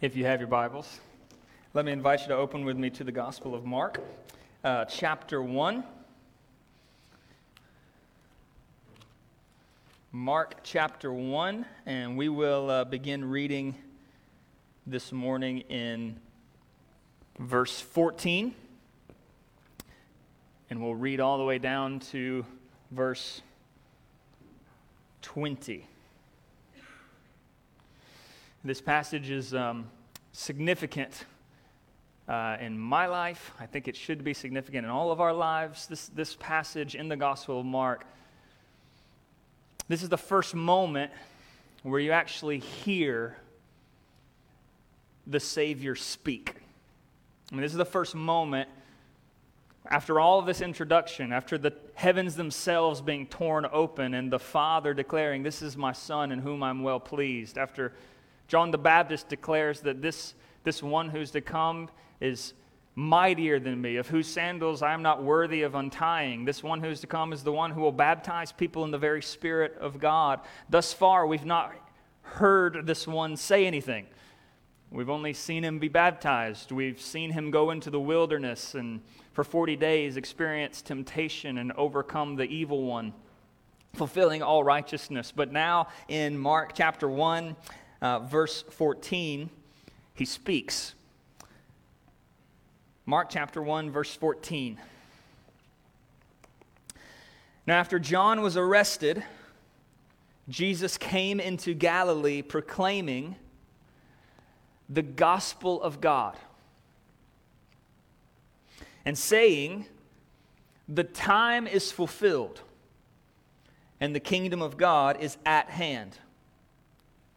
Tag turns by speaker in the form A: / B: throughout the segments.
A: if you have your Bibles, let me invite you to open with me to the Gospel of Mark, uh, chapter 1. Mark chapter 1, and we will uh, begin reading this morning in verse 14. And we'll read all the way down to verse 20. This passage is um, significant uh, in my life. I think it should be significant in all of our lives. This, this passage in the Gospel of Mark, this is the first moment where you actually hear the Savior speak. I mean, this is the first moment after all of this introduction, after the heavens themselves being torn open and the Father declaring, This is my Son in whom I'm well pleased, after John the Baptist declares that this, this one who's to come is mightier than me, of whose sandals I am not worthy of untying. This one who's to come is the one who will baptize people in the very Spirit of God. Thus far, we've not heard this one say anything. We've only seen him be baptized. We've seen him go into the wilderness and for 40 days experience temptation and overcome the evil one, fulfilling all righteousness. But now in Mark chapter 1, uh, verse 14, he speaks. Mark chapter 1, verse 14. Now, after John was arrested, Jesus came into Galilee proclaiming the gospel of God and saying, The time is fulfilled and the kingdom of God is at hand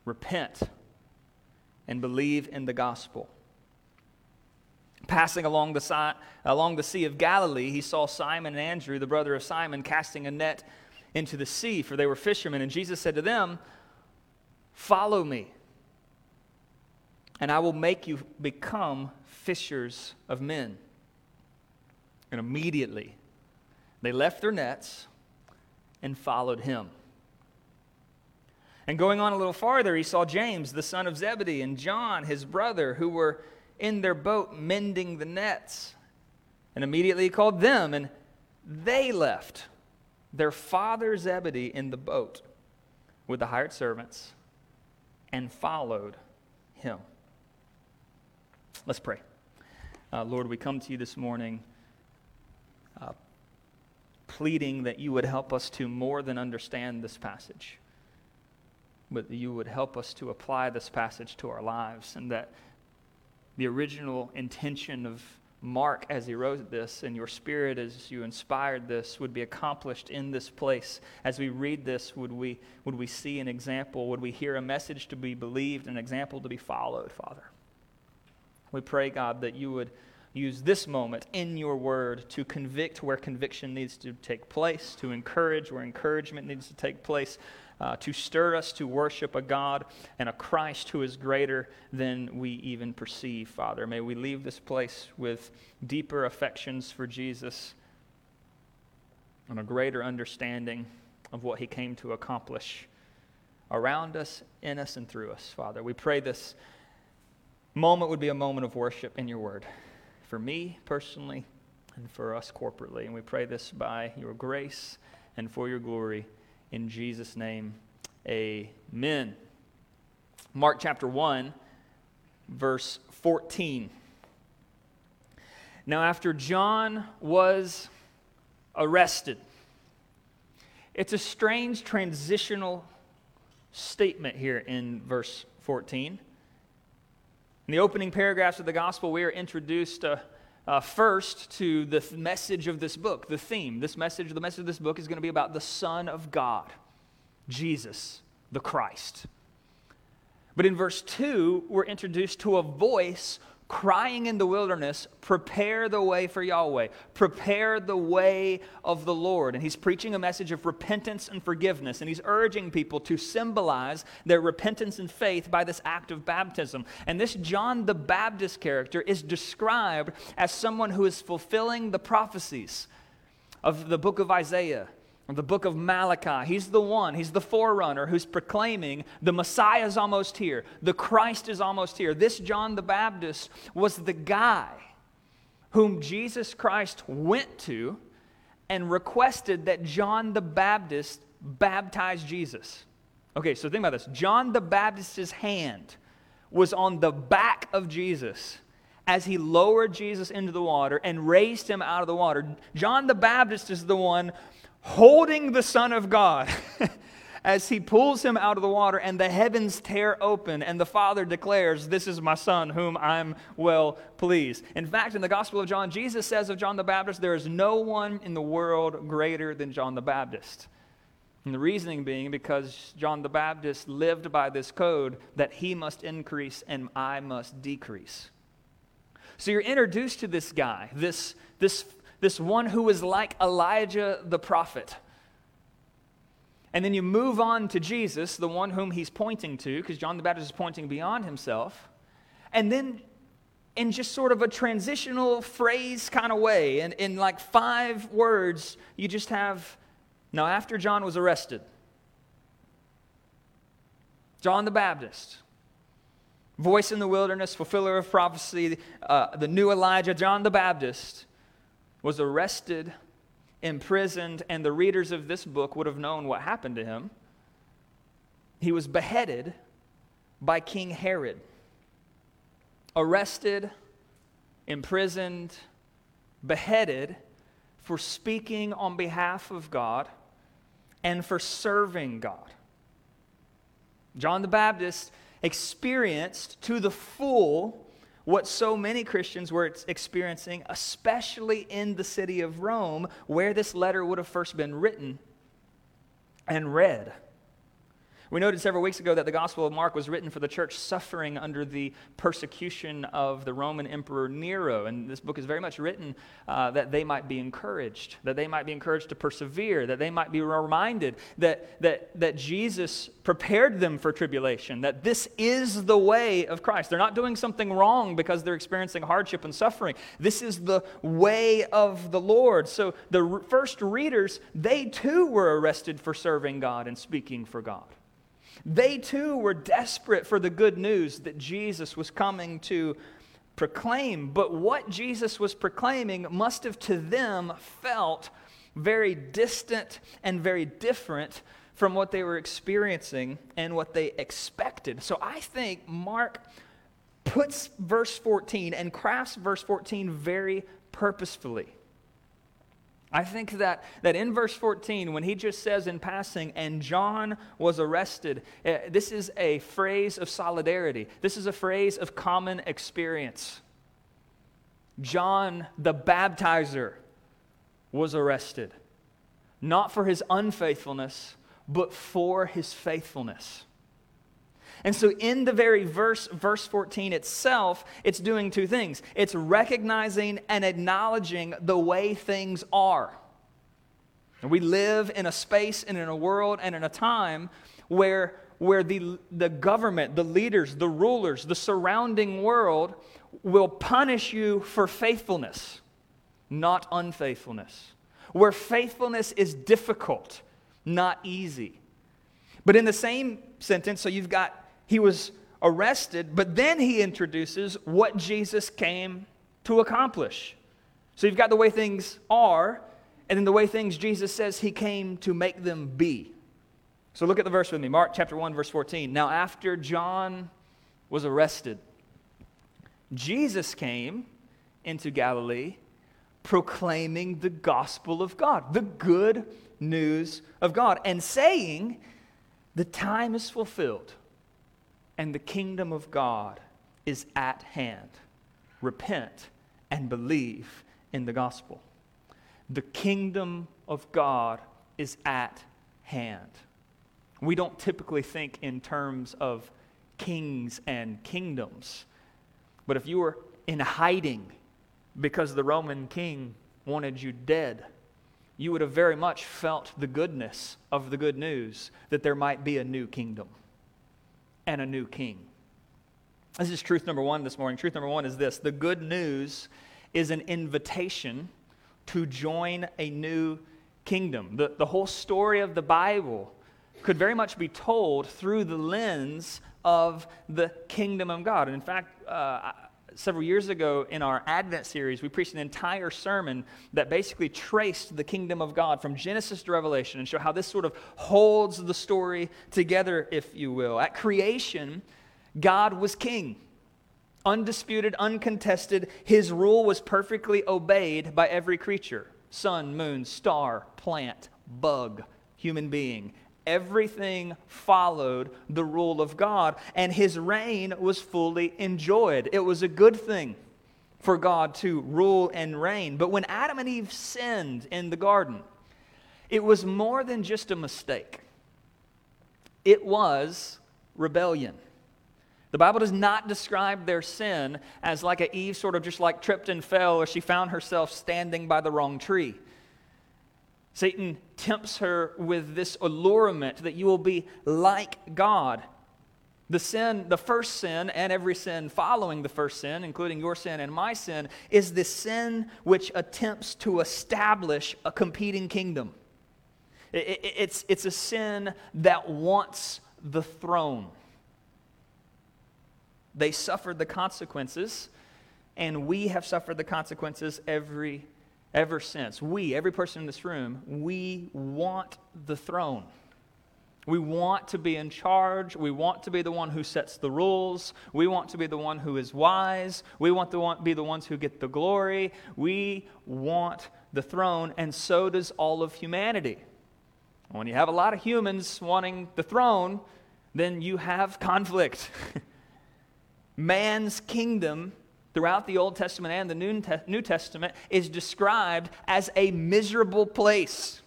A: repent and believe in the gospel. Passing along the, si- along the Sea of Galilee, he saw Simon and Andrew, the brother of Simon, casting a net into the sea, for they were fishermen. And Jesus said to them, Follow me, and I will make you become fishers of men. And immediately they left their nets and followed him. And going on a little farther, he saw James, the son of Zebedee, and John, his brother, who were in their boat mending the nets. And immediately he called them, and they left their father Zebedee in the boat with the hired servants and followed him. Let's pray. Uh, Lord, we come to you this morning uh, pleading that you would help us to more than understand this passage but that you would help us to apply this passage to our lives and that the original intention of Mark as he wrote this and your spirit as you inspired this would be accomplished in this place. As we read this, would we, would we see an example? Would we hear a message to be believed, an example to be followed, Father? We pray, God, that you would use this moment in your word to convict where conviction needs to take place, to encourage where encouragement needs to take place, uh, to stir us to worship a God and a Christ who is greater than we even perceive, Father. May we leave this place with deeper affections for Jesus and a greater understanding of what he came to accomplish around us, in us, and through us, Father. We pray this moment would be a moment of worship in your word for me personally and for us corporately. And we pray this by your grace and for your glory. In Jesus' name, amen. Mark chapter 1, verse 14. Now, after John was arrested, it's a strange transitional statement here in verse 14. In the opening paragraphs of the gospel, we are introduced uh, uh, first to the th- message of this book, the theme. This message, the message of this book is going to be about the Son of God, Jesus, the Christ. But in verse 2, we're introduced to a voice crying in the wilderness, Prepare the way for Yahweh, prepare the way of the Lord. And he's preaching a message of repentance and forgiveness, and he's urging people to symbolize their repentance and faith by this act of baptism. And this John the Baptist character is described as someone who is fulfilling the prophecies of the book of Isaiah the book of Malachi. He's the one, he's the forerunner who's proclaiming the Messiah is almost here, the Christ is almost here. This John the Baptist was the guy whom Jesus Christ went to and requested that John the Baptist baptize Jesus. Okay, so think about this John the Baptist's hand was on the back of Jesus as he lowered Jesus into the water and raised him out of the water. John the Baptist is the one holding the Son of God as he pulls him out of the water, and the heavens tear open, and the Father declares, This is my Son, whom I'm well pleased. In fact, in the Gospel of John, Jesus says of John the Baptist, There is no one in the world greater than John the Baptist. And the reasoning being because John the Baptist lived by this code that he must increase and I must decrease. So you're introduced to this guy, this, this this one who was like Elijah the prophet. And then you move on to Jesus, the one whom he's pointing to, because John the Baptist is pointing beyond himself. And then, in just sort of a transitional phrase kind of way, and in like five words, you just have now, after John was arrested, John the Baptist, voice in the wilderness, fulfiller of prophecy, uh, the new Elijah, John the Baptist, was arrested, imprisoned, and the readers of this book would have known what happened to him. He was beheaded by King Herod. Arrested, imprisoned, beheaded for speaking on behalf of God and for serving God. John the Baptist experienced to the full what so many Christians were experiencing, especially in the city of Rome, where this letter would have first been written and read. We noted several weeks ago that the Gospel of Mark was written for the church suffering under the persecution of the Roman Emperor Nero. And this book is very much written uh, that they might be encouraged, that they might be encouraged to persevere, that they might be reminded that, that, that Jesus prepared them for tribulation, that this is the way of Christ. They're not doing something wrong because they're experiencing hardship and suffering. This is the way of the Lord. So the first readers, they too were arrested for serving God and speaking for God. They too were desperate for the good news that Jesus was coming to proclaim. But what Jesus was proclaiming must have to them felt very distant and very different from what they were experiencing and what they expected. So I think Mark puts verse 14 and crafts verse 14 very purposefully. I think that, that in verse 14, when he just says in passing, and John was arrested, uh, this is a phrase of solidarity. This is a phrase of common experience. John the baptizer was arrested, not for his unfaithfulness, but for his faithfulness. And so, in the very verse, verse 14 itself, it's doing two things it's recognizing and acknowledging the way things are. And we live in a space and in a world and in a time where, where the, the government, the leaders, the rulers, the surrounding world will punish you for faithfulness, not unfaithfulness. Where faithfulness is difficult, not easy. But in the same sentence, so you've got he was arrested, but then he introduces what Jesus came to accomplish. So you've got the way things are, and then the way things Jesus says he came to make them be. So look at the verse with me Mark chapter 1, verse 14. Now, after John was arrested, Jesus came into Galilee proclaiming the gospel of God, the good news of God, and saying, The time is fulfilled and the kingdom of God is at hand. Repent and believe in the gospel. The kingdom of God is at hand. We don't typically think in terms of kings and kingdoms. But if you were in hiding because the Roman king wanted you dead, you would have very much felt the goodness of the good news that there might be a new kingdom and a new king. This is truth number one this morning. Truth number one is this the good news is an invitation to join a new kingdom. The, the whole story of the Bible could very much be told through the lens of the kingdom of God. And in fact, uh, several years ago in our Advent series, we preached an entire sermon that basically traced the kingdom of God from Genesis to Revelation and show how this sort of holds the story together, if you will. At creation, God was king. Undisputed, uncontested, his rule was perfectly obeyed by every creature sun, moon, star, plant, bug, human being. Everything followed the rule of God, and his reign was fully enjoyed. It was a good thing for God to rule and reign. But when Adam and Eve sinned in the garden, it was more than just a mistake, it was rebellion. The Bible does not describe their sin as like a Eve sort of just like tripped and fell or she found herself standing by the wrong tree. Satan tempts her with this allurement that you will be like God. The sin, the first sin, and every sin following the first sin, including your sin and my sin, is the sin which attempts to establish a competing kingdom. it's, it's a sin that wants the throne. They suffered the consequences, and we have suffered the consequences every ever since. We, every person in this room, we want the throne. We want to be in charge. We want to be the one who sets the rules. We want to be the one who is wise. We want to be the ones who get the glory. We want the throne, and so does all of humanity. When you have a lot of humans wanting the throne, then you have conflict. man's kingdom throughout the Old Testament and the New Testament is described as a miserable place.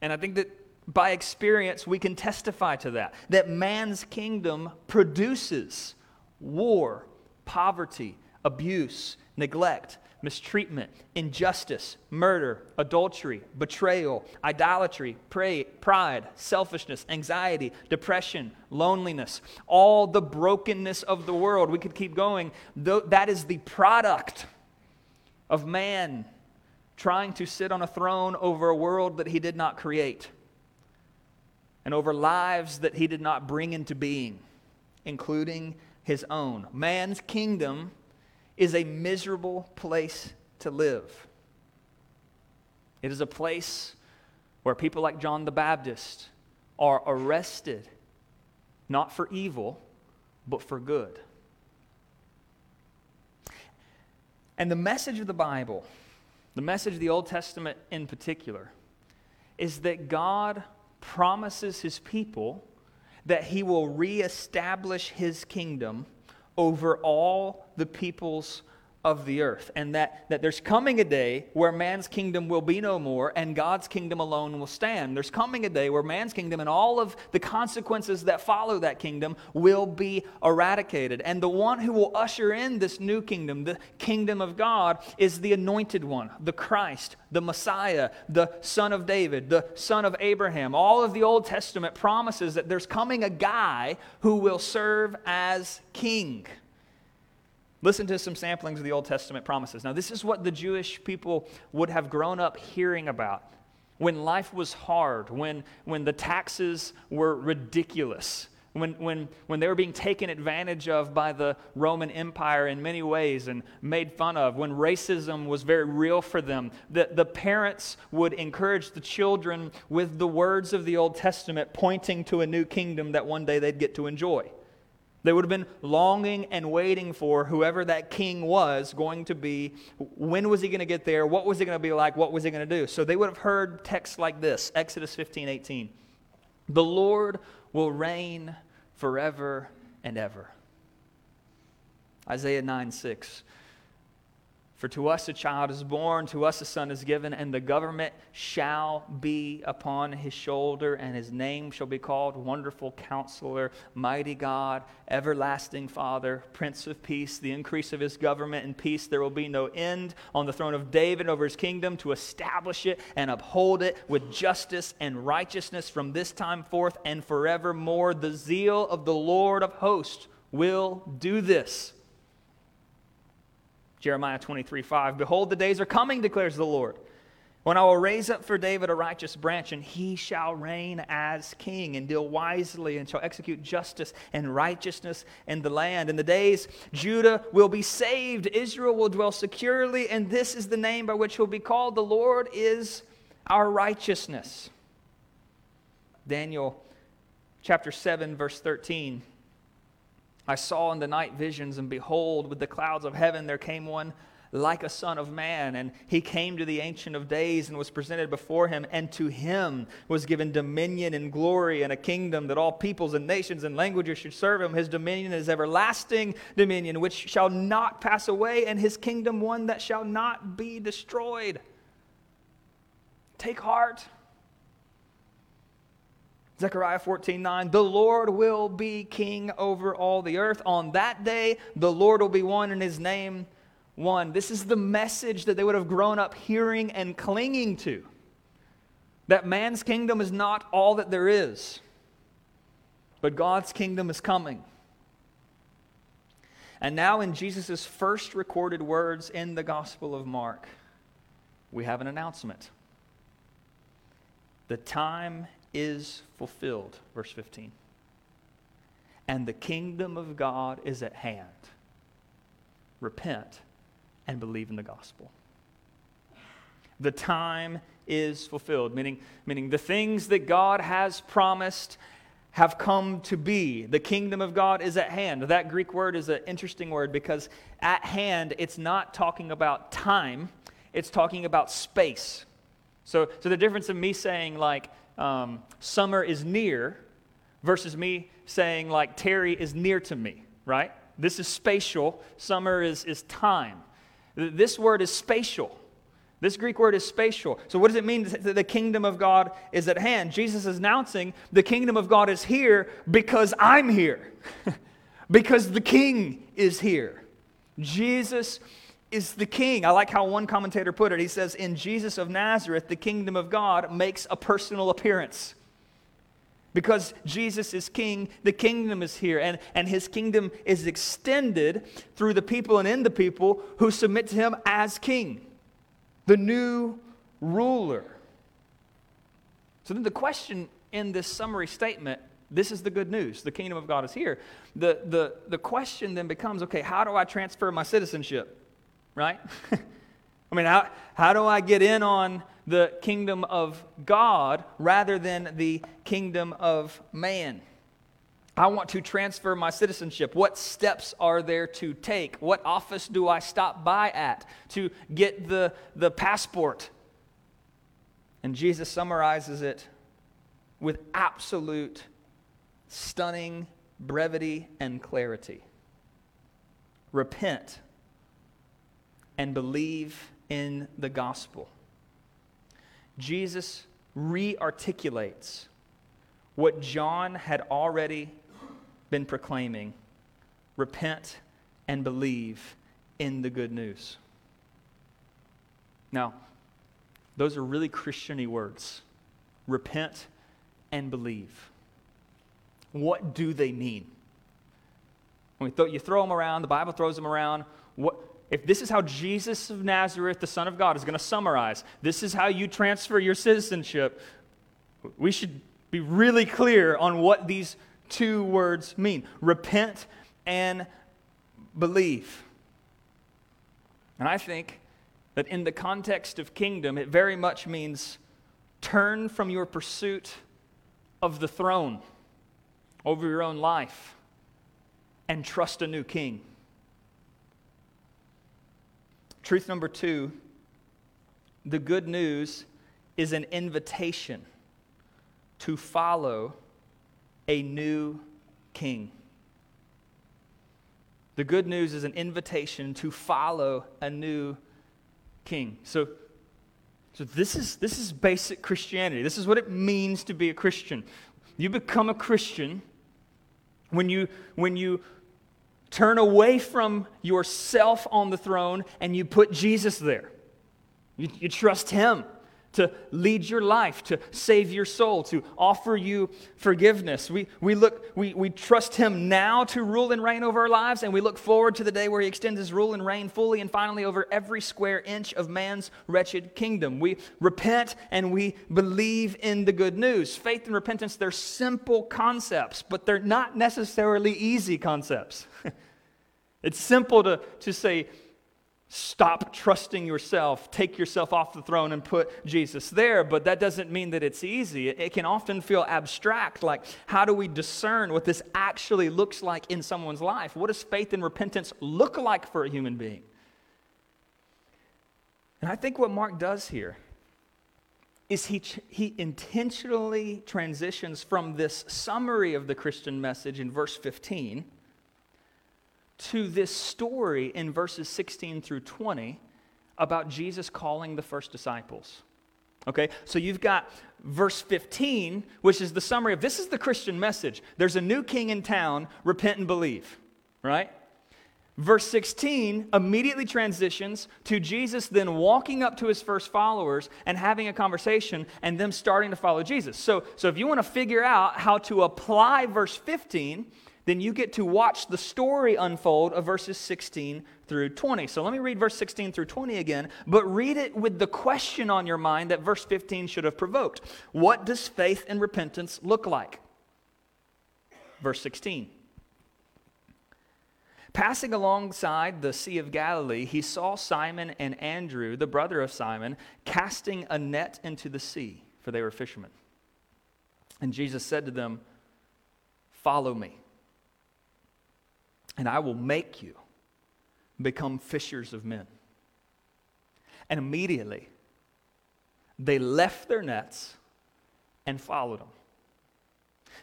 A: And I think that by experience we can testify to that. That man's kingdom produces war, poverty, abuse, neglect, mistreatment, injustice, murder, adultery, betrayal, idolatry, pride, selfishness, anxiety, depression, loneliness, all the brokenness of the world. We could keep going. That is the product of man trying to sit on a throne over a world that he did not create and over lives that he did not bring into being, including his own. Man's kingdom is a miserable place to live. It is a place where people like John the Baptist are arrested, not for evil, but for good. And the message of the Bible, the message of the Old Testament in particular, is that God promises his people that he will reestablish his kingdom over all the peoples of the earth. And that, that there's coming a day where man's kingdom will be no more and God's kingdom alone will stand. There's coming a day where man's kingdom and all of the consequences that follow that kingdom will be eradicated. And the one who will usher in this new kingdom, the kingdom of God, is the anointed one, the Christ, the Messiah, the Son of David, the Son of Abraham. All of the Old Testament promises that there's coming a guy who will serve as king. Listen to some samplings of the Old Testament promises. Now, this is what the Jewish people would have grown up hearing about when life was hard, when, when the taxes were ridiculous, when, when, when they were being taken advantage of by the Roman Empire in many ways and made fun of, when racism was very real for them, the, the parents would encourage the children with the words of the Old Testament pointing to a new kingdom that one day they'd get to enjoy. They would have been longing and waiting for whoever that king was going to be. When was he going to get there? What was he going to be like? What was he going to do? So they would have heard texts like this Exodus 15 18. The Lord will reign forever and ever. Isaiah 9 6. For to us a child is born, to us a son is given, and the government shall be upon his shoulder, and his name shall be called Wonderful Counselor, Mighty God, Everlasting Father, Prince of Peace. The increase of his government and peace, there will be no end on the throne of David over his kingdom to establish it and uphold it with justice and righteousness from this time forth and forevermore. The zeal of the Lord of hosts will do this. Jeremiah 23 5. Behold, the days are coming, declares the Lord, When I will raise up for David a righteous branch, and he shall reign as king, and deal wisely, and shall execute justice and righteousness in the land. In the days, Judah will be saved, Israel will dwell securely, and this is the name by which he'll be called The Lord is our righteousness. Daniel chapter 7, verse 13. I saw in the night visions, and behold, with the clouds of heaven there came one like a son of man. And he came to the Ancient of Days and was presented before him, and to him was given dominion and glory and a kingdom that all peoples and nations and languages should serve him. His dominion is everlasting dominion, which shall not pass away, and his kingdom one that shall not be destroyed. Take heart. Zechariah 14, 9, the Lord will be king over all the earth. On that day, the Lord will be one, and his name one. This is the message that they would have grown up hearing and clinging to that man's kingdom is not all that there is, but God's kingdom is coming. And now, in Jesus' first recorded words in the Gospel of Mark, we have an announcement. The time is fulfilled, verse 15. And the kingdom of God is at hand. Repent and believe in the gospel. The time is fulfilled, meaning, meaning the things that God has promised have come to be. The kingdom of God is at hand. That Greek word is an interesting word because at hand, it's not talking about time, it's talking about space. So, so the difference of me saying, like, um, summer is near versus me saying, like, Terry is near to me, right? This is spatial, summer is, is time. This word is spatial. This Greek word is spatial. So, what does it mean that the kingdom of God is at hand? Jesus is announcing the kingdom of God is here because I'm here, because the king is here. Jesus is the king. I like how one commentator put it. He says, In Jesus of Nazareth, the kingdom of God makes a personal appearance. Because Jesus is king, the kingdom is here, and, and his kingdom is extended through the people and in the people who submit to him as king, the new ruler. So then the question in this summary statement this is the good news. The kingdom of God is here. The, the, the question then becomes okay, how do I transfer my citizenship? Right? I mean, how, how do I get in on the kingdom of God rather than the kingdom of man. I want to transfer my citizenship. What steps are there to take? What office do I stop by at to get the, the passport? And Jesus summarizes it with absolute, stunning brevity and clarity. Repent and believe in the gospel. Jesus re articulates what John had already been proclaiming repent and believe in the good news. Now, those are really Christiany words repent and believe. What do they mean? When you throw them around, the Bible throws them around. What, if this is how Jesus of Nazareth, the Son of God, is going to summarize, this is how you transfer your citizenship, we should be really clear on what these two words mean repent and believe. And I think that in the context of kingdom, it very much means turn from your pursuit of the throne over your own life and trust a new king. Truth number two the good news is an invitation to follow a new king. The good news is an invitation to follow a new king. So, so this, is, this is basic Christianity. This is what it means to be a Christian. You become a Christian when you, when you turn away from yourself on the throne and you put Jesus there. You, you trust Him. to lead your life, to save your soul, to offer you forgiveness. We, we, look, we, we trust Him now to rule and reign over our lives, and we look forward to the day where He extends His rule and reign fully and finally over every square inch of man's wretched kingdom. We repent and we believe in the good news. Faith and repentance, they're simple concepts, but they're not necessarily easy concepts. it's simple to, to say, Stop trusting yourself, take yourself off the throne and put Jesus there. But that doesn't mean that it's easy. It, can often feel abstract. Like, how do we discern what this actually looks like in someone's life? What does faith and repentance look like for a human being? And I think what Mark does here is he, he intentionally transitions from this summary of the Christian message in verse 15 to this story in verses 16 through 20 about Jesus calling the first disciples. Okay, so you've got verse 15, which is the summary of this is the Christian message. There's a new king in town, repent and believe, right? Verse 16 immediately transitions to Jesus then walking up to his first followers and having a conversation and them starting to follow Jesus. So, so if you want to figure out how to apply verse 15, then you get to watch the story unfold of verses 16 through 20. So let me read verse 16 through 20 again, but read it with the question on your mind that verse 15 should have provoked. What does faith and repentance look like? Verse 16. Passing alongside the Sea of Galilee, he saw Simon and Andrew, the brother of Simon, casting a net into the sea, for they were fishermen. And Jesus said to them, Follow me and I will make you become fishers of men. And immediately they left their nets and followed him.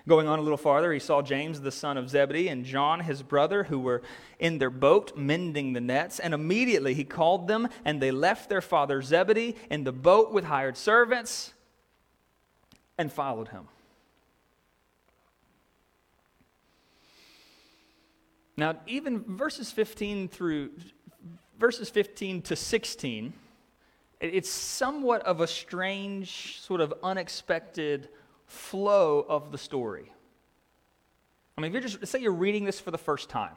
A: Going on a little farther, he saw James, the son of Zebedee, and John, his brother, who were in their boat mending the nets. And immediately he called them, and they left their father Zebedee in the boat with hired servants and followed him. Now, even verses 15 through verses 15 to 16, it's somewhat of a strange, sort of unexpected flow of the story. I mean, if you're just say you're reading this for the first time.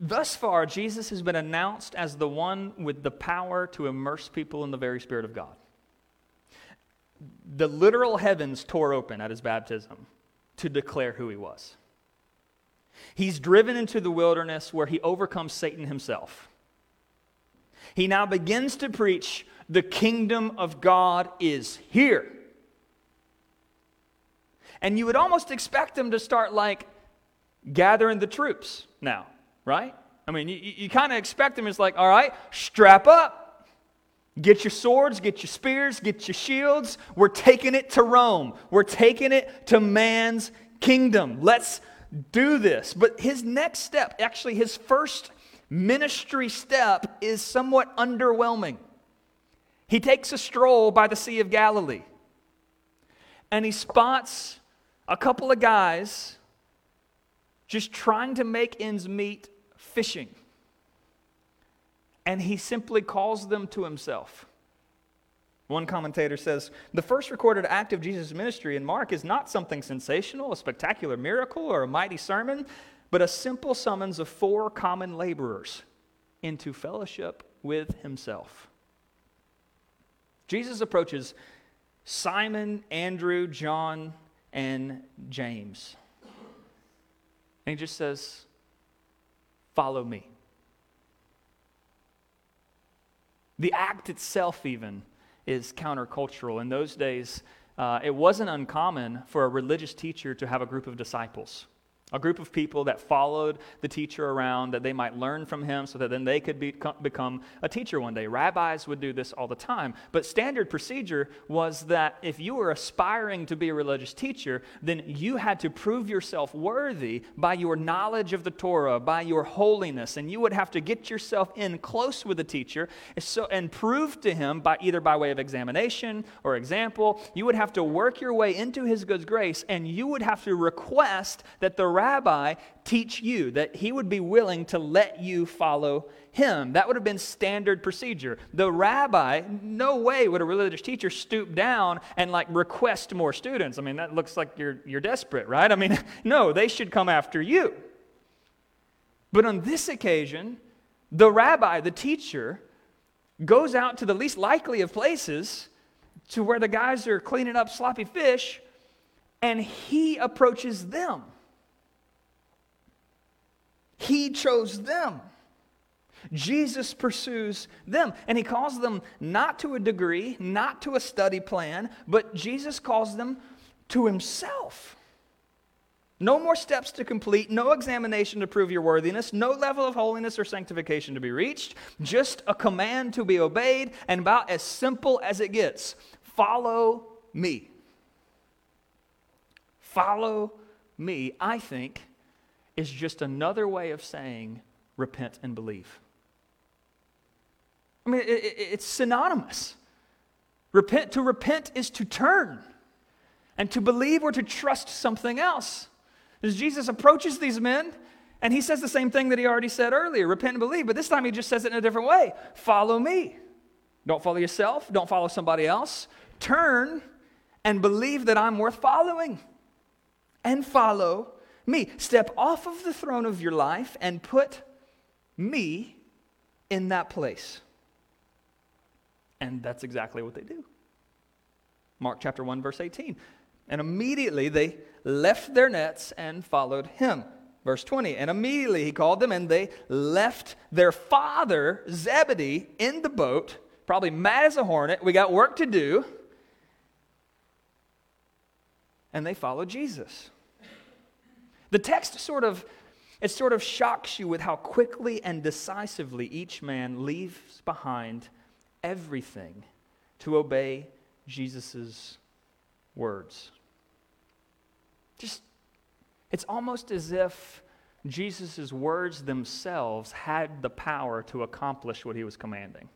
A: Thus far, Jesus has been announced as the one with the power to immerse people in the very Spirit of God. The literal heavens tore open at his baptism to declare who he was. He's driven into the wilderness where he overcomes Satan himself. He now begins to preach the kingdom of God is here. And you would almost expect him to start like gathering the troops now, right? I mean, you, you kind of expect him as like, all right, strap up. Get your swords, get your spears, get your shields. We're taking it to Rome. We're taking it to man's kingdom. Let's do this. But his next step, actually, his first ministry step, is somewhat underwhelming. He takes a stroll by the Sea of Galilee and he spots a couple of guys just trying to make ends meet fishing. And he simply calls them to himself. One commentator says the first recorded act of Jesus' ministry in Mark is not something sensational, a spectacular miracle, or a mighty sermon, but a simple summons of four common laborers into fellowship with himself. Jesus approaches Simon, Andrew, John, and James. And he just says, Follow me. The act itself, even, is countercultural. In those days, uh, it wasn't uncommon for a religious teacher to have a group of disciples a group of people that followed the teacher around that they might learn from him so that then they could be, become a teacher one day. Rabbis would do this all the time. But standard procedure was that if you were aspiring to be a religious teacher, then you had to prove yourself worthy by your knowledge of the Torah, by your holiness, and you would have to get yourself in close with the teacher so, and prove to him by either by way of examination or example, you would have to work your way into his good grace and you would have to request that the rabbi teach you, that he would be willing to let you follow him. That would have been standard procedure. The rabbi, no way would a religious teacher stoop down and like request more students. I mean, that looks like you're, you're desperate, right? I mean, no, they should come after you. But on this occasion, the rabbi, the teacher, goes out to the least likely of places to where the guys are cleaning up sloppy fish, and he approaches them. He chose them. Jesus pursues them, and he calls them not to a degree, not to a study plan, but Jesus calls them to himself. No more steps to complete, no examination to prove your worthiness, no level of holiness or sanctification to be reached, just a command to be obeyed, and about as simple as it gets follow me. Follow me, I think, is just another way of saying repent and believe. I mean, it, it, it's synonymous. Repent, to repent is to turn, and to believe or to trust something else. As Jesus approaches these men, and he says the same thing that he already said earlier repent and believe, but this time he just says it in a different way follow me. Don't follow yourself, don't follow somebody else. Turn and believe that I'm worth following, and follow me. Step off of the throne of your life and put me in that place. And that's exactly what they do. Mark chapter 1, verse 18. And immediately they left their nets and followed him. Verse 20. And immediately he called them, and they left their father, Zebedee, in the boat, probably mad as a hornet. We got work to do. And they followed Jesus. The text sort of it sort of shocks you with how quickly and decisively each man leaves behind everything to obey Jesus' words. Just, it's almost as if Jesus' words themselves had the power to accomplish what he was commanding.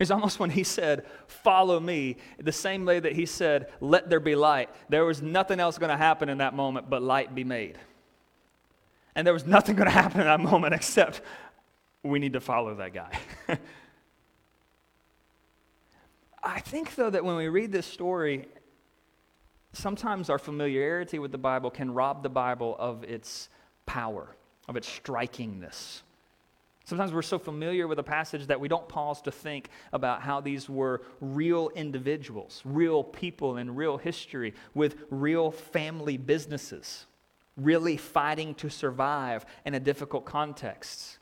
A: It's almost when he said, Follow me, the same way that he said, Let there be light. There was nothing else going to happen in that moment but light be made. And there was nothing going to happen in that moment except we need to follow that guy. I think, though, that when we read this story, sometimes our familiarity with the Bible can rob the Bible of its power, of its strikingness. Sometimes we're so familiar with a passage that we don't pause to think about how these were real individuals, real people in real history with real family businesses, really fighting to survive in a difficult context.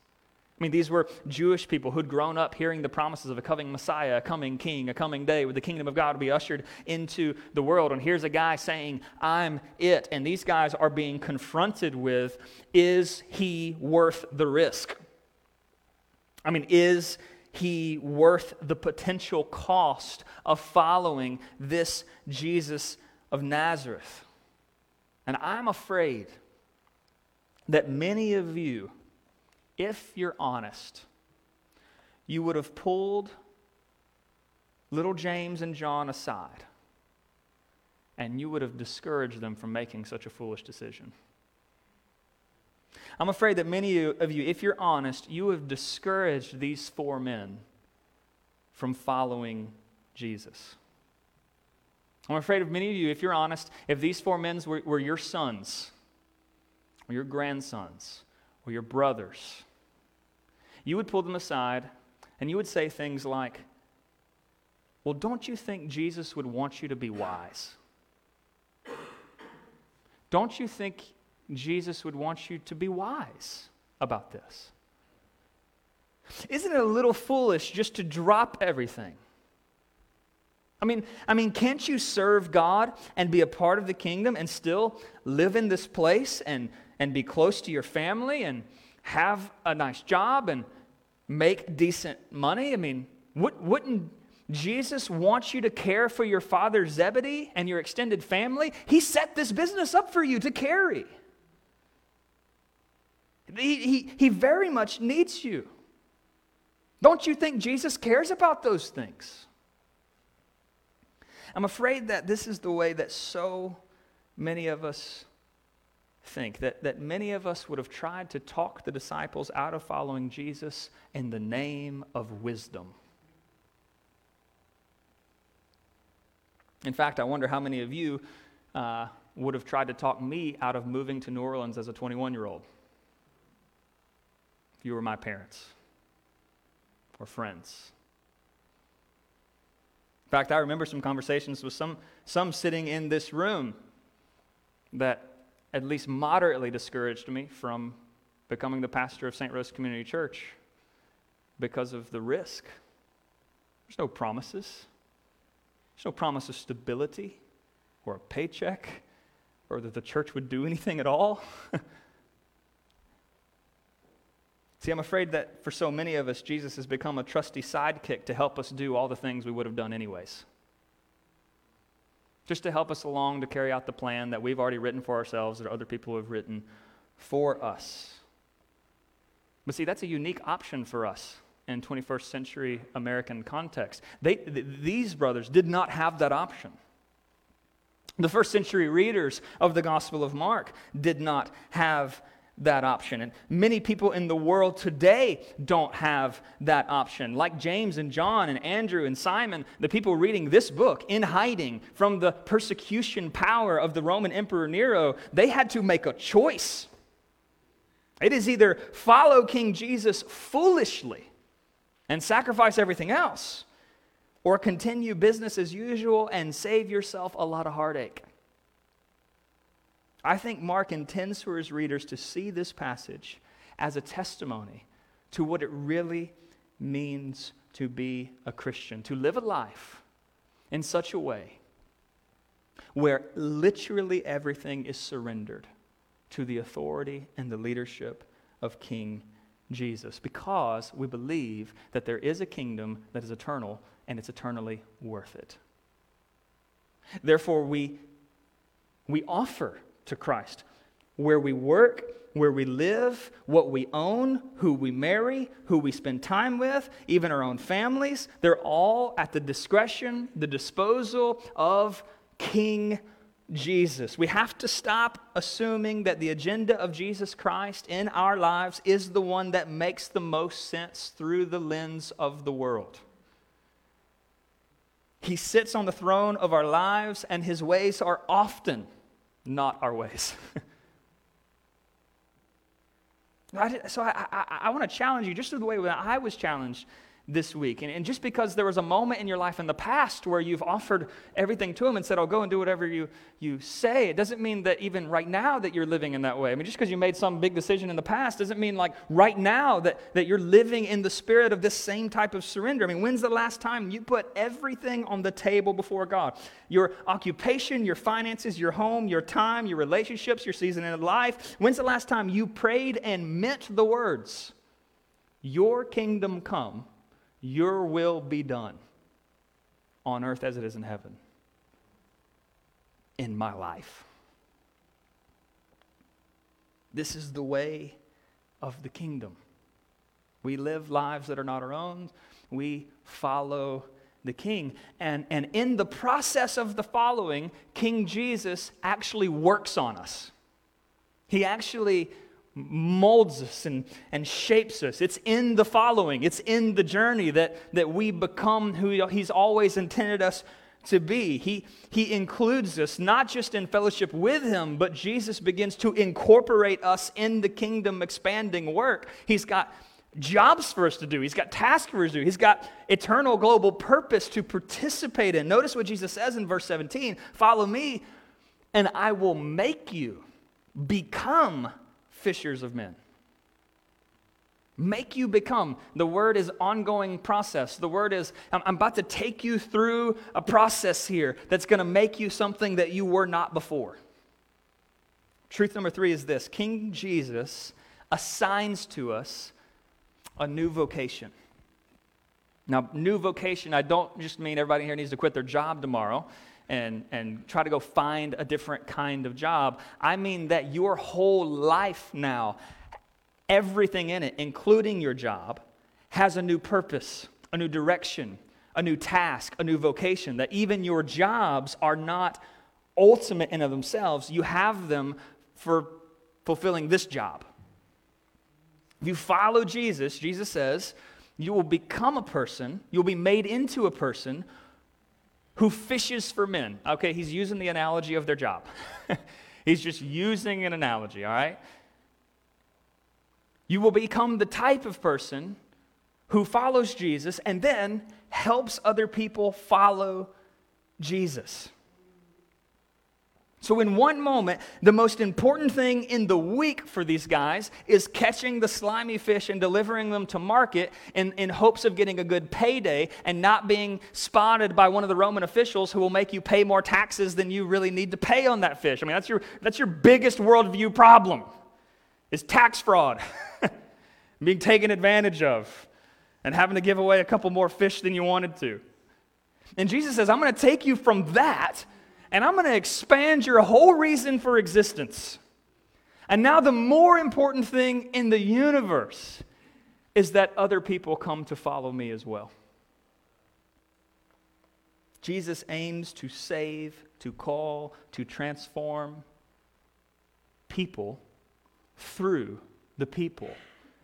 A: I mean, these were Jewish people who'd grown up hearing the promises of a coming Messiah, a coming king, a coming day where the kingdom of God would be ushered into the world. And here's a guy saying, I'm it. And these guys are being confronted with, is he worth the risk? I mean, is he worth the potential cost of following this Jesus of Nazareth? And I'm afraid that many of you if you're honest, you would have pulled little James and John aside and you would have discouraged them from making such a foolish decision. I'm afraid that many of you, if you're honest, you have discouraged these four men from following Jesus. I'm afraid of many of you, if you're honest, if these four men were, were your sons or your grandsons, or your brothers, you would pull them aside and you would say things like, Well, don't you think Jesus would want you to be wise? Don't you think Jesus would want you to be wise about this? Isn't it a little foolish just to drop everything? I mean, I mean, can't you serve God and be a part of the kingdom and still live in this place and and be close to your family and have a nice job and make decent money? I mean, wouldn't Jesus want you to care for your father Zebedee and your extended family? He set this business up for you to carry. He, he, he very much needs you. Don't you think Jesus cares about those things? I'm afraid that this is the way that so many of us think that, that many of us would have tried to talk the disciples out of following Jesus in the name of wisdom. In fact, I wonder how many of you uh, would have tried to talk me out of moving to New Orleans as a 21 year old if you were my parents or friends. Fact, I remember some conversations with some, some sitting in this room that at least moderately discouraged me from becoming the pastor of St. Rose Community Church because of the risk. There's no promises. There's no promise of stability or a paycheck or that the church would do anything at all. See, I'm afraid that for so many of us, Jesus has become a trusty sidekick to help us do all the things we would have done anyways. Just to help us along to carry out the plan that we've already written for ourselves that other people have written for us. But see, that's a unique option for us in 21st century American context. They, th- these brothers did not have that option. The first century readers of the Gospel of Mark did not have that option. And many people in the world today don't have that option. Like James and John and Andrew and Simon, the people reading this book in hiding from the persecution power of the Roman Emperor Nero, they had to make a choice. It is either follow King Jesus foolishly and sacrifice everything else, or continue business as usual and save yourself a lot of heartache. I think Mark intends for his readers to see this passage as a testimony to what it really means to be a Christian, to live a life in such a way where literally everything is surrendered to the authority and the leadership of King Jesus because we believe that there is a kingdom that is eternal and it's eternally worth it. Therefore, we, we offer to Christ where we work, where we live, what we own, who we marry, who we spend time with, even our own families. They're all at the discretion, the disposal of King Jesus. We have to stop assuming that the agenda of Jesus Christ in our lives is the one that makes the most sense through the lens of the world. He sits on the throne of our lives, and his ways are often not our ways. so I, I, I want to challenge you just the way that I was challenged this week. And, and, just because there was a moment in your life in the past where you've offered everything to Him and said, I'll go and do whatever you, you say, it doesn't mean that even right now that you're living in that way. I mean, just because you made some big decision in the past doesn't mean like right now that, that you're living in the spirit of this same type of surrender. I mean, when's the last time you put everything on the table before God? Your occupation, your finances, your home, your time, your relationships, your season in life. When's the last time you prayed and meant the words, Your kingdom come? Your will be done on earth as it is in heaven in my life. This is the way of the kingdom. We live lives that are not our own. We follow the king. And, and in the process of the following, King Jesus actually works on us. He actually molds us and, and shapes us. It's in the following, it's in the journey that, that we become who He's always intended us to be. He, he includes us not just in fellowship with Him, but Jesus begins to incorporate us in the kingdom expanding work. He's got jobs for us to do, He's got tasks for us to do, He's got eternal global purpose to participate in. Notice what Jesus says in verse 17 Follow me, and I will make you become fishers of men. Make you become. The word is ongoing process. The word is, I'm, about to take you through a process here that's going to make you something that you were not before. Truth number three is this King Jesus assigns to us a new vocation. Now, new vocation, I don't just mean everybody here needs to quit their job tomorrow and, and try to go find a different kind of job. I mean that your whole life now, everything in it, including your job, has a new purpose, a new direction, a new task, a new vocation. That even your jobs are not ultimate in of themselves. You have them for fulfilling this job. If you follow Jesus, Jesus says, you will become a person, you'll be made into a person who fishes for men. Okay, he's using the analogy of their job. he's just using an analogy, all right? You will become the type of person who follows Jesus and then helps other people follow Jesus. So, in one moment, the most important thing in the week for these guys is catching the slimy fish and delivering them to market in, in hopes of getting a good payday and not being spotted by one of the Roman officials who will make you pay more taxes than you really need to pay on that fish. I mean, that's your, that's your biggest worldview problem is tax fraud, being taken advantage of, and having to give away a couple more fish than you wanted to. And Jesus says, I'm going to take you from that and I'm going to expand your whole reason for existence. And now, the more important thing in the universe is that other people come to follow me as well. Jesus aims to save, to call, to transform people through the people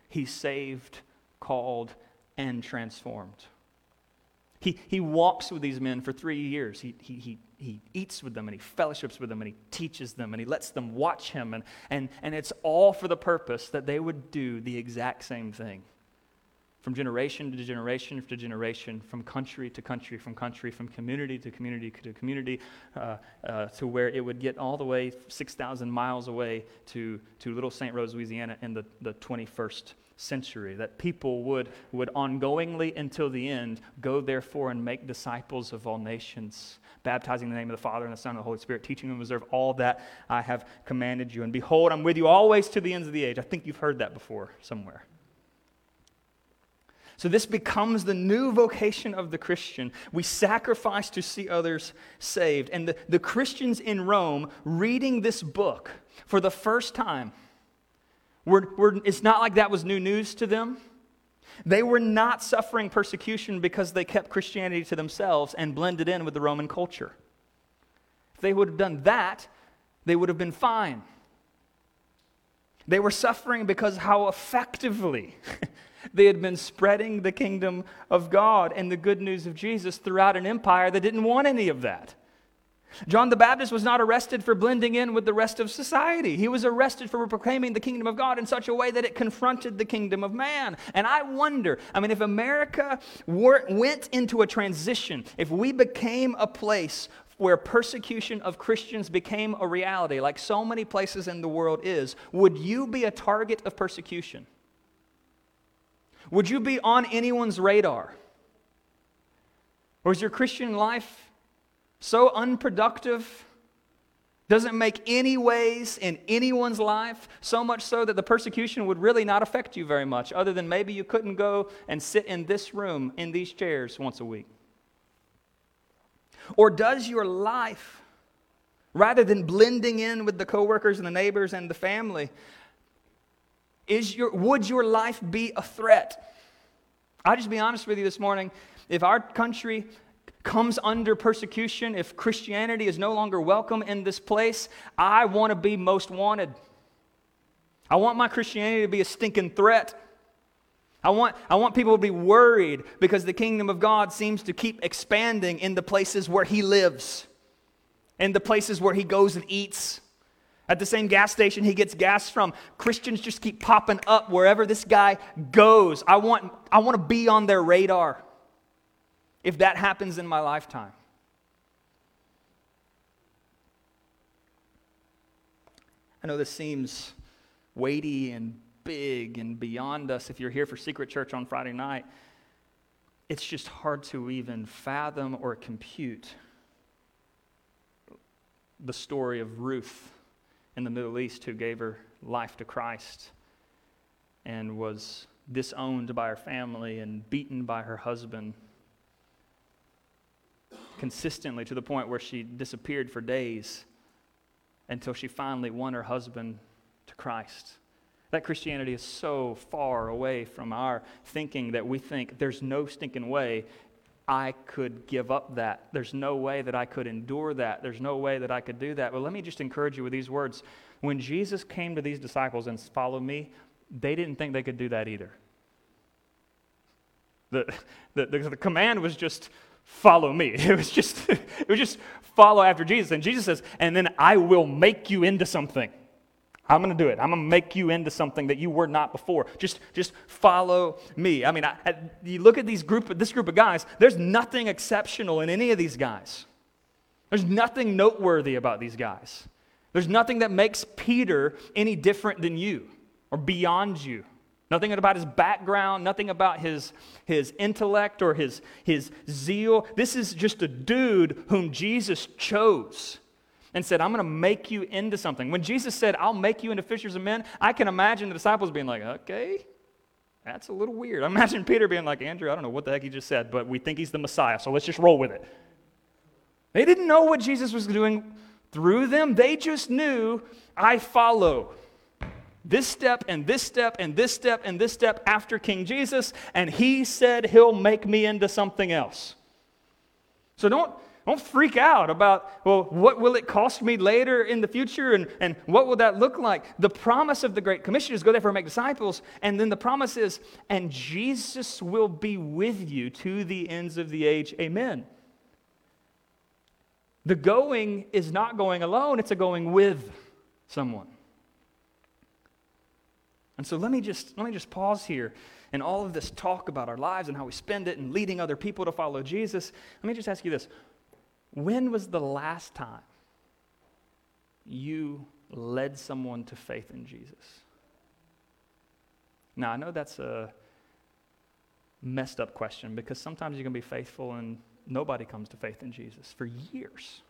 A: he saved, called, and transformed. He, he walks with these men for three years. He, he, he, he eats with them and he fellowships with them and he teaches them and he lets them watch him. And, and, and it's all for the purpose that they would do the exact same thing. From generation to generation to generation, from country to country, from country, from community to community to community, uh, uh, to where it would get all the way 6,000 miles away to, to Little St. Rose, Louisiana in the, the 21st century, that people would, would ongoingly until the end go therefore and make disciples of all nations, baptizing in the name of the Father and the Son and the Holy Spirit, teaching them to observe all that I have commanded you. And behold, I'm with you always to the ends of the age. I think you've heard that before somewhere. So, this becomes the new vocation of the Christian. We sacrifice to see others saved. And the, the Christians in Rome reading this book for the first time we're, we're, it's not like that was new news to them. They were not suffering persecution because they kept Christianity to themselves and blended in with the Roman culture. If they would have done that, they would have been fine. They were suffering because how effectively they had been spreading the kingdom of God and the good news of Jesus throughout an empire that didn't want any of that. John the Baptist was not arrested for blending in with the rest of society. He was arrested for proclaiming the kingdom of God in such a way that it confronted the kingdom of man. And I wonder, I mean, if America were, went into a transition, if we became a place where persecution of Christians became a reality, like so many places in the world is, would you be a target of persecution? Would you be on anyone's radar? Or is your Christian life so unproductive, doesn't make any ways in anyone's life, so much so that the persecution would really not affect you very much, other than maybe you couldn't go and sit in this room, in these chairs, once a week? Or does your life, rather than blending in with the coworkers and the neighbors and the family, is your, would your life be a threat? I'll just be honest with you this morning. If our country comes under persecution, if Christianity is no longer welcome in this place, I want to be most wanted. I want my Christianity to be a stinking threat. I want, I want people to be worried because the kingdom of God seems to keep expanding in the places where He lives, in the places where He goes and eats. At the same gas station he gets gas from, Christians just keep popping up wherever this guy goes. I want, I want to be on their radar if that happens in my lifetime. I know this seems weighty and big and beyond us. If you're here for Secret Church on Friday night, it's just hard to even fathom or compute the story of Ruth in the Middle East who gave her life to Christ and was disowned by her family and beaten by her husband consistently to the point where she disappeared for days until she finally won her husband to Christ. That Christianity is so far away from our thinking that we think there's no stinking way I could give up that. There's no way that I could endure that. There's no way that I could do that. But let me just encourage you with these words. When Jesus came to these disciples and followed me, they didn't think they could do that either. The, the, the, the command was just follow me. It was just it was just follow after Jesus. And Jesus says, and then I will make you into something. I'm going to do it. I'm going to make you into something that you were not before. Just, just follow me. I mean, I, I, you look at these group, this group of guys. There's nothing exceptional in any of these guys. There's nothing noteworthy about these guys. There's nothing that makes Peter any different than you or beyond you. Nothing about his background, nothing about his, his intellect or his, his zeal. This is just a dude whom Jesus chose and said, I'm going to make you into something. When Jesus said, I'll make you into fishers of men, I can imagine the disciples being like, okay, that's a little weird. I imagine Peter being like, Andrew, I don't know what the heck he just said, but we think he's the Messiah, so let's just roll with it. They didn't know what Jesus was doing through them, they just knew, I follow this step and this step and this step and this step after King Jesus, and he said he'll make me into something else. So don't, don't freak out about, well, what will it cost me later in the future and, and what will that look like? The promise of the Great Commission is go therefore and make disciples, and then the promise is, and Jesus will be with you to the ends of the age. Amen. The going is not going alone, it's a going with someone. And so let me just let me just pause here and all of this talk about our lives and how we spend it and leading other people to follow Jesus. Let me just ask you this. When was the last time you led someone to faith in Jesus? Now, I know that's a messed up question because sometimes you can be faithful and nobody comes to faith in Jesus for years.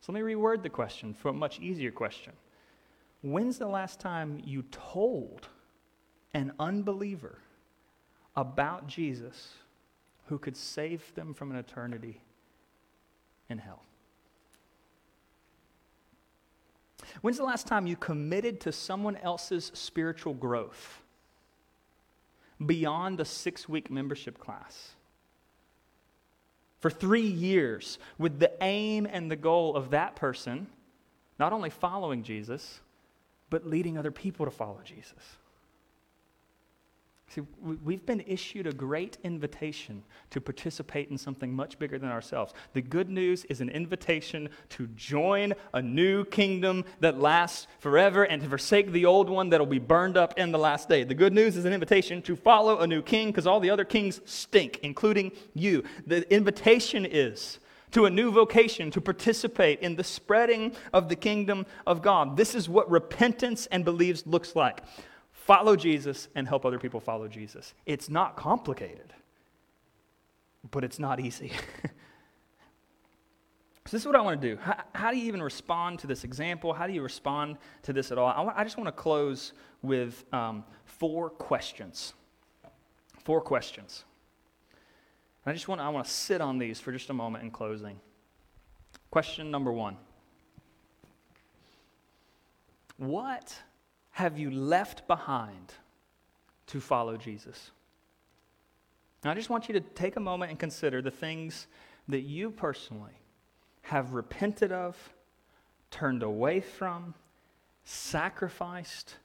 A: So let me reword the question for a much easier question. When's the last time you told an unbeliever about Jesus who could save them from an eternity in hell. When's the last time you committed to someone else's spiritual growth beyond a six week membership class? For three years, with the aim and the goal of that person not only following Jesus, but leading other people to follow Jesus. See, we've been issued a great invitation to participate in something much bigger than ourselves. The good news is an invitation to join a new kingdom that lasts forever and to forsake the old one that will be burned up in the last day. The good news is an invitation to follow a new king because all the other kings stink, including you. The invitation is to a new vocation to participate in the spreading of the kingdom of God. This is what repentance and beliefs looks like follow Jesus and help other people follow Jesus. It's not complicated, but it's not easy. so, this is what I want to do. How, how, do you even respond to this example? How do you respond to this at all? I, I just want to close with um, four questions. Four questions. And I just want I want to sit on these for just a moment in closing. Question number 1. What have you left behind to follow Jesus? Now, I just want you to take a moment and consider the things that you personally have repented of, turned away from, sacrificed,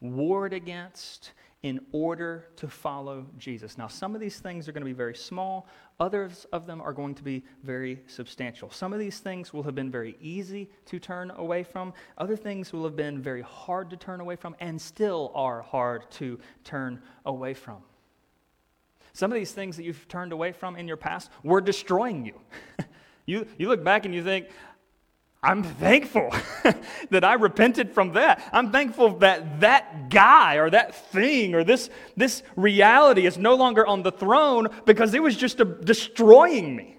A: warred against, in order to follow Jesus. Now, some of these things are going to be very small, others of them are going to be very substantial. Some of these things will have been very easy to turn away from, other things will have been very hard to turn away from, and still are hard to turn away from. Some of these things that you've turned away from in your past were destroying you. you, you look back and you think, I'm thankful that I repented from that. I'm thankful that that guy or that thing or this, this reality is no longer on the throne because it was just a, destroying me.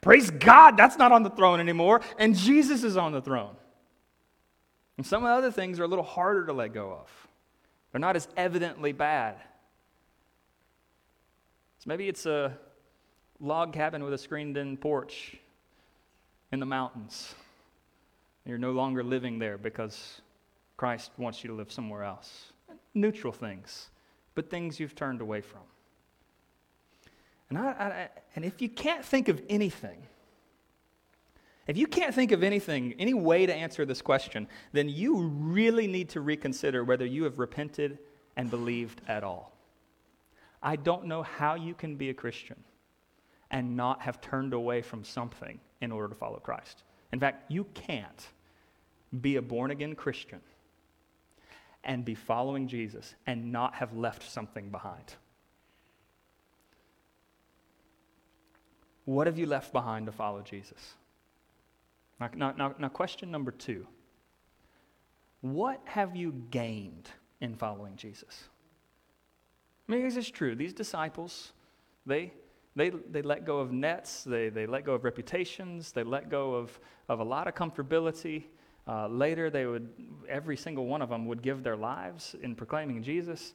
A: Praise God, that's not on the throne anymore, and Jesus is on the throne. And some of the other things are a little harder to let go of, they're not as evidently bad. So maybe it's a log cabin with a screened in porch in the mountains. You're no longer living there because Christ wants you to live somewhere else. Neutral things, but things you've turned away from. And, I, I, and if you can't think of anything, if you can't think of anything, any way to answer this question, then you really need to reconsider whether you have repented and believed at all. I don't know how you can be a Christian and not have turned away from something in order to follow Christ. In fact, you can't be a born again Christian and be following Jesus and not have left something behind. What have you left behind to follow Jesus? Now, now, now, question number two What have you gained in following Jesus? I mean, this is true. These disciples, they, they, they let go of nets, they, they let go of reputations, they let go of, of a lot of comfortability. Uh, later, they would, every single one of them would give their lives in proclaiming Jesus.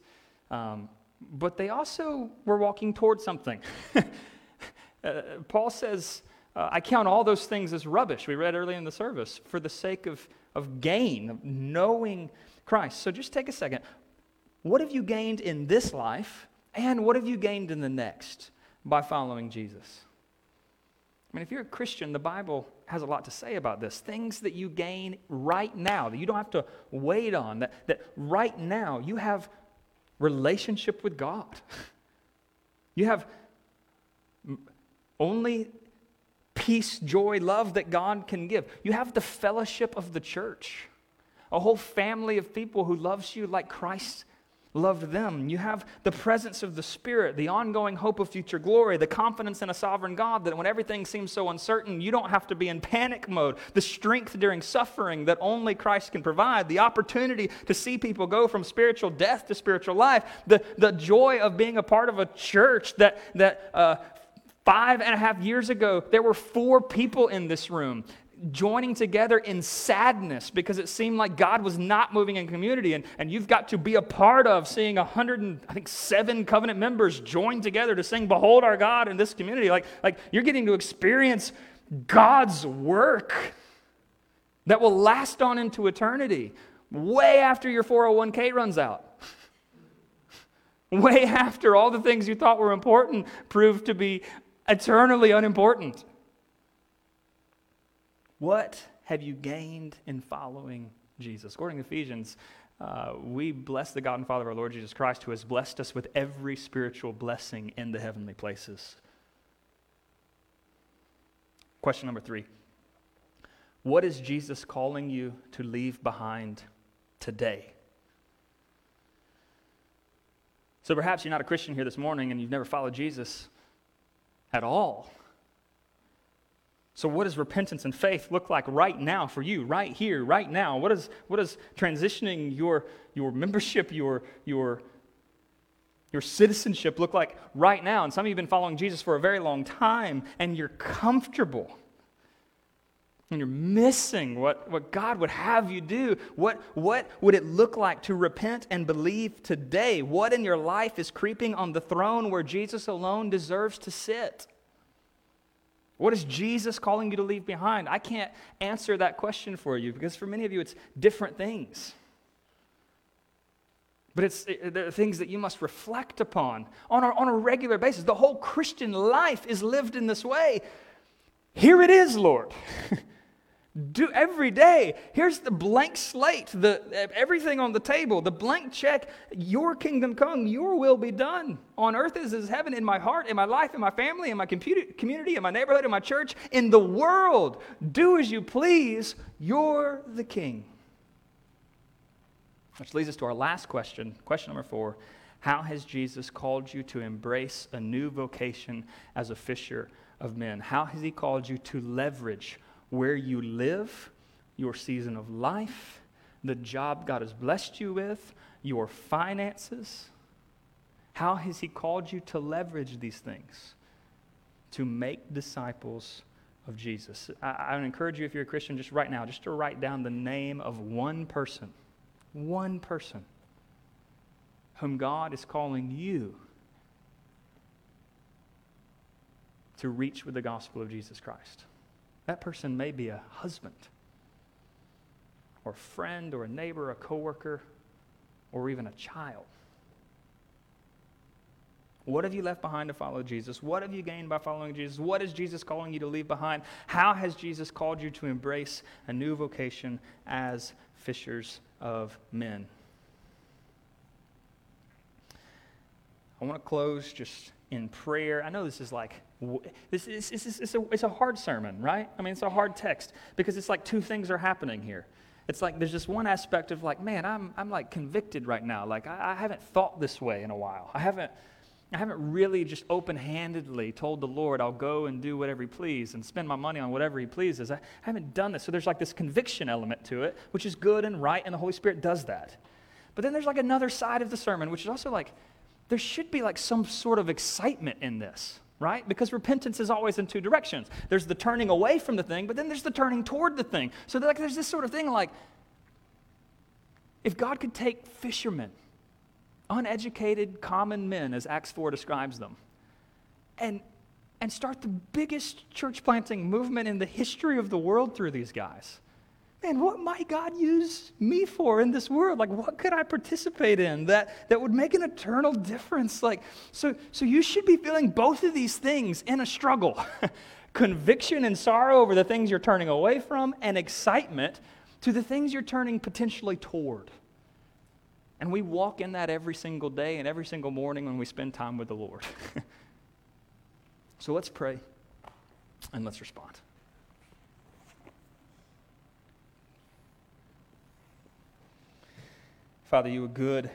A: Um, but they also were walking towards something. uh, Paul says, uh, I count all those things as rubbish, we read early in the service, for the sake of, of gain, of knowing Christ. So just take a second. What have you gained in this life, and what have you gained in the next by following Jesus? I mean, if you're a Christian, the Bible has a lot to say about this. Things that you gain right now, that you don't have to wait on, that, that right now you have relationship with God. You have only peace, joy, love that God can give. You have the fellowship of the church, a whole family of people who loves you like Christ loved them. You have the presence of the Spirit, the ongoing hope of future glory, the confidence in a sovereign God that when everything seems so uncertain, you don't have to be in panic mode, the strength during suffering that only Christ can provide, the opportunity to see people go from spiritual death to spiritual life, the, the joy of being a part of a church that, that uh, Five and a half years ago, there were four people in this room joining together in sadness because it seemed like God was not moving in community. And, and you've got to be a part of seeing 100 and, I think, seven covenant members join together to sing, Behold our God in this community. Like, like you're getting to experience God's work that will last on into eternity, way after your 401k runs out. Way after all the things you thought were important proved to be eternally unimportant. What have you gained in following Jesus? According to Ephesians, uh, we bless the God and Father of our Lord Jesus Christ, who has blessed us with every spiritual blessing in the heavenly places. Question number three What is Jesus calling you to leave behind today? So perhaps you're not a Christian here this morning and you've never followed Jesus at all. So, what does repentance and faith look like right now for you, right here, right now? What, is, what does transitioning your, your membership, your, your, your citizenship look like right now? And some of you have been following Jesus for a very long time, and you're comfortable. And you're missing what, what God would have you do. What, what would it look like to repent and believe today? What in your life is creeping on the throne where Jesus alone deserves to sit? What is Jesus calling you to leave behind? I can't answer that question for you because for many of you it's different things. But it's it, things that you must reflect upon on a, on a regular basis. The whole Christian life is lived in this way. Here it is, Lord. do every day. Here's the blank slate the everything on the table the blank check. Your kingdom come your will be done. On earth as is heaven in my heart in my life in my family in my community in my neighborhood in my church in the world. Do as you please. You're the king. Which leads us to our last question question number four. How has jesus called you to embrace a new vocation as a fisher of men? How has he called you to leverage where you live, your season of life, the job God has blessed you with, your finances. How has He called you to leverage these things to make disciples of Jesus? I, I would encourage you, if you're a Christian, just right now, just to write down the name of one person, one person whom God is calling you to reach with the gospel of Jesus Christ. That person may be a husband, or a friend, or a neighbor, a coworker, or even a child. What have you left behind to follow Jesus? What have you gained by following Jesus? What is Jesus calling you to leave behind? How has Jesus called you to embrace a new vocation as fishers of men? I want to close just in prayer. I know this is like, this is, this is, it's, a, it's a hard sermon, right? I mean, it's a hard text because it's like two things are happening here. It's like there's just one aspect of like, man, I'm, I'm like convicted right now. Like, I, I haven't thought this way in a while. I haven't, I haven't really just open handedly told the Lord, I'll go and do whatever He pleases and spend my money on whatever He pleases. I haven't done this. So there's like this conviction element to it, which is good and right, and the Holy Spirit does that. But then there's like another side of the sermon, which is also like, there should be like some sort of excitement in this, right? Because repentance is always in two directions. There's the turning away from the thing, but then there's the turning toward the thing. So like there's this sort of thing like if God could take fishermen, uneducated common men as Acts 4 describes them, and and start the biggest church planting movement in the history of the world through these guys man, what might God use me for in this world? Like, what could I participate in that, that would make an eternal difference? Like, so, so you should be feeling both of these things in a struggle conviction and sorrow over the things you're turning away from, and excitement to the things you're turning potentially toward. And we walk in that every single day and every single morning when we spend time with the Lord. so let's pray and let's respond. Father, you were good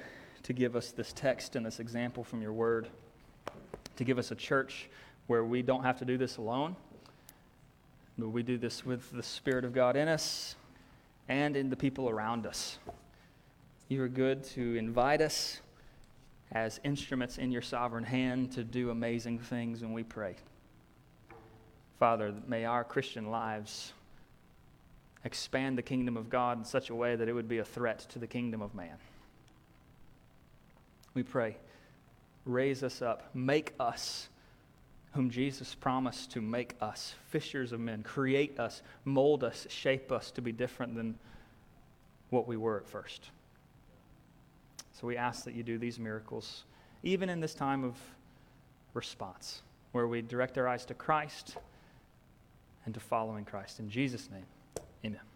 A: to give us this text and this example from your word, to give us a church where we don't have to do this alone, but we do this with the Spirit of God in us and in the people around us. You are good to invite us as instruments in your sovereign hand to do amazing things, and we pray. Father, may our Christian lives expand the kingdom of God in such a way that it would be a threat to the kingdom of man. We pray, raise us up, make us whom Jesus promised to make us fishers of men, create us, mold us, shape us to be different than what we were at first. So we ask that you do these miracles, even in this time of response, where we direct our eyes to Christ and to following Christ. In Jesus' name. Amen.